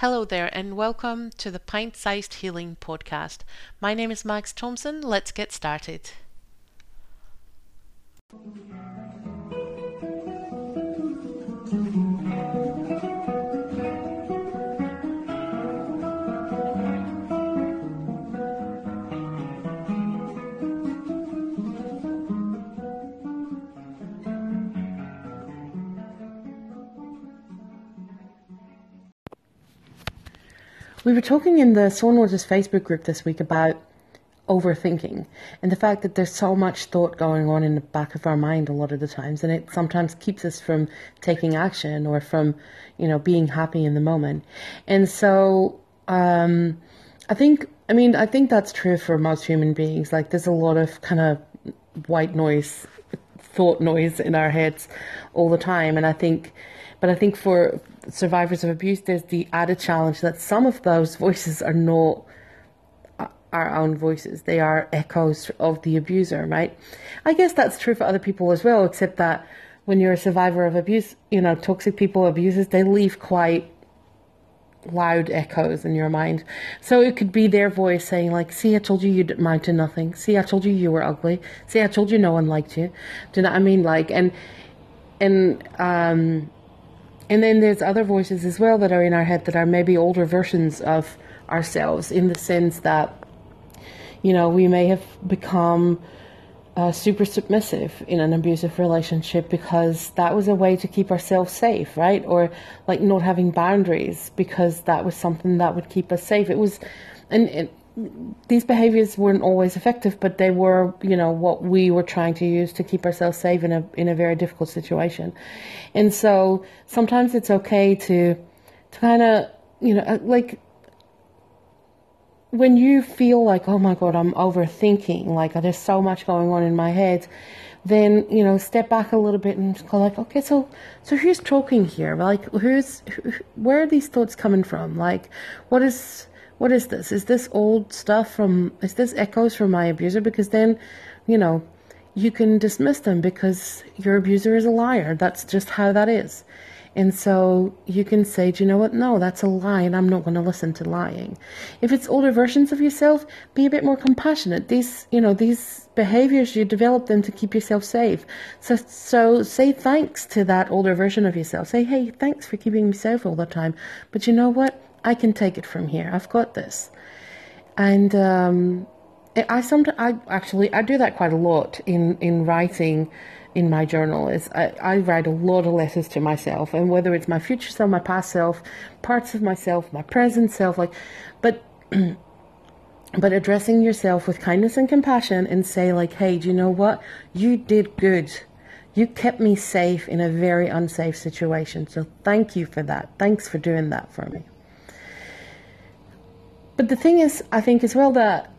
Hello there, and welcome to the Pint Sized Healing Podcast. My name is Max Thompson. Let's get started. We were talking in the Sworn Orders Facebook group this week about overthinking and the fact that there's so much thought going on in the back of our mind a lot of the times and it sometimes keeps us from taking action or from you know being happy in the moment. And so um, i think i mean i think that's true for most human beings. Like there's a lot of kind of white noise thought noise in our heads all the time and i think but i think for survivors of abuse there's the added challenge that some of those voices are not our own voices. They are echoes of the abuser, right? I guess that's true for other people as well, except that when you're a survivor of abuse, you know, toxic people, abusers, they leave quite loud echoes in your mind. So it could be their voice saying, like, see, I told you you'd amount to nothing. See, I told you you were ugly. See, I told you no one liked you. Do you know what I mean? Like, and, and, um, and then there's other voices as well that are in our head that are maybe older versions of ourselves in the sense that you know, we may have become uh, super submissive in an abusive relationship because that was a way to keep ourselves safe, right? Or like not having boundaries because that was something that would keep us safe. It was, and it, these behaviors weren't always effective, but they were, you know, what we were trying to use to keep ourselves safe in a in a very difficult situation. And so sometimes it's okay to to kind of, you know, like when you feel like, oh my God, I'm overthinking, like uh, there's so much going on in my head, then, you know, step back a little bit and go like, okay, so, so who's talking here? Like, who's, who, where are these thoughts coming from? Like, what is, what is this? Is this old stuff from, is this echoes from my abuser? Because then, you know, you can dismiss them because your abuser is a liar. That's just how that is. And so you can say, do you know what? No, that's a lie, and I'm not going to listen to lying. If it's older versions of yourself, be a bit more compassionate. These, you know, these behaviors, you develop them to keep yourself safe. So, so say thanks to that older version of yourself. Say, hey, thanks for keeping me safe all the time. But you know what? I can take it from here. I've got this. And, um, I sometimes, I actually, I do that quite a lot in, in writing in my journal is I, I, write a lot of letters to myself and whether it's my future self my past self parts of myself my present self like but but addressing yourself with kindness and compassion and say like hey do you know what? You did good. You kept me safe in a very unsafe situation. So thank you for that. Thanks for doing that for me. But the thing is i think as well that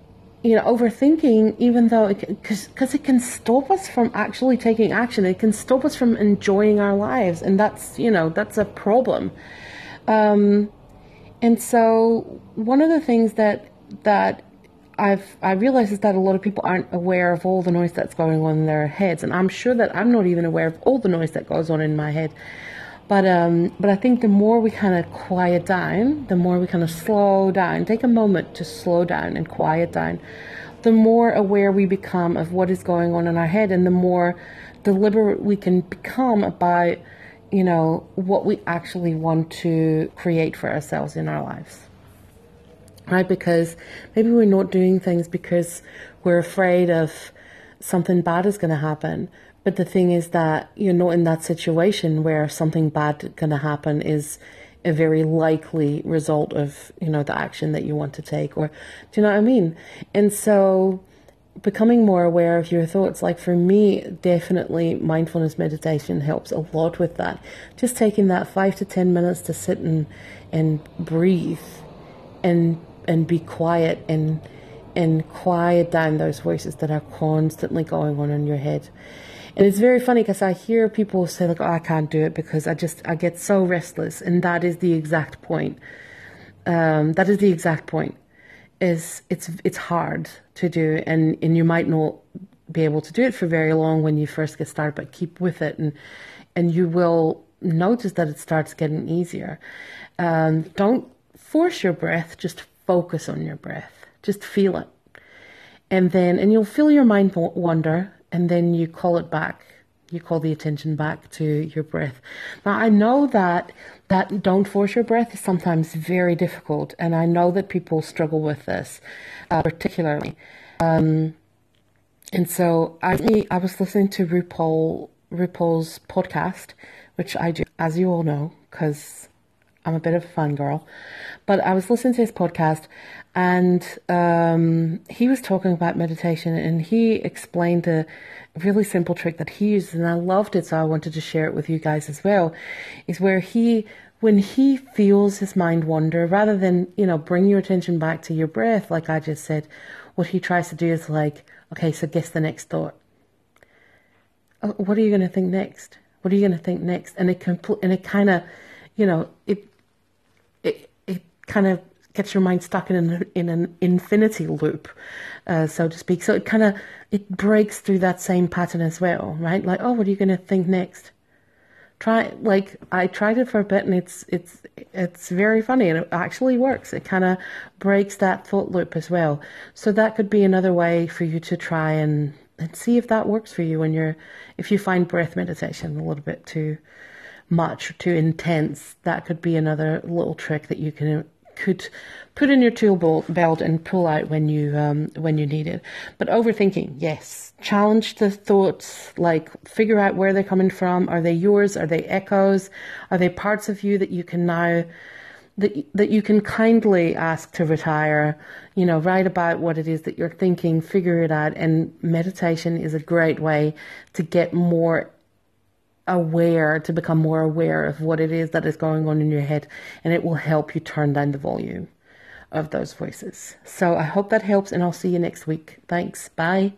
you know, overthinking, even though because because it can stop us from actually taking action, it can stop us from enjoying our lives, and that's you know that's a problem. Um, and so one of the things that that I've I realize is that a lot of people aren't aware of all the noise that's going on in their heads, and I'm sure that I'm not even aware of all the noise that goes on in my head. But um, but I think the more we kind of quiet down, the more we kind of slow down, take a moment to slow down and quiet down, the more aware we become of what is going on in our head, and the more deliberate we can become about, you know, what we actually want to create for ourselves in our lives. Right? Because maybe we're not doing things because we're afraid of something bad is going to happen but the thing is that you're not in that situation where something bad going to happen is a very likely result of you know the action that you want to take or do you know what i mean? And so becoming more aware of your thoughts like for me definitely mindfulness meditation helps a lot with that. Just taking that 5 to 10 minutes to sit and and breathe and and be quiet and and quiet down those voices that are constantly going on in your head and it's very funny because I hear people say like, oh, I can't do it because I just, I get so restless. And that is the exact point. Um, that is the exact point is it's, it's hard to do and, and you might not be able to do it for very long when you first get started, but keep with it and, and you will notice that it starts getting easier. Um, don't force your breath, just focus on your breath. Just feel it. And then, and you'll feel your mind wander, and then you call it back. You call the attention back to your breath. Now, I know that that don't force your breath is sometimes very difficult, and I know that people struggle with this, uh, particularly. Um, and so I, I was listening to RuPaul RuPaul's podcast, which I do, as you all know, because I'm a bit of a fun girl. But I was listening to his podcast, and um, he was talking about meditation, and he explained a really simple trick that he uses, and I loved it, so I wanted to share it with you guys as well. Is where he, when he feels his mind wander, rather than you know bring your attention back to your breath, like I just said, what he tries to do is like, okay, so guess the next thought Oh, what are you going to think next? What are you going to think next? And it compl- and it kind of, you know, it kind of gets your mind stuck in an in an infinity loop, uh, so to speak. So it kind of it breaks through that same pattern as well, right? Like, oh, what are you going to think next? Try like I tried it for a bit, and it's it's it's very funny, and it actually works. It kind of breaks that thought loop as well. So that could be another way for you to try and and see if that works for you when you're if you find breath meditation a little bit too much or too intense that could be another little trick that you can could put in your tool belt and pull out when you um, when you need it. But overthinking yes. Challenge the thoughts like figure out where they're coming from. Are they yours? Are they echoes? Are they parts of you that you can now that that you can kindly ask to retire? You know write about what it is that you're thinking figure it out. And meditation is a great way to get more aware to become more aware of what it is that is going on in your head and it will help you turn down the volume of those voices. So i hope that helps and i'll see you next week. Thanks. Bye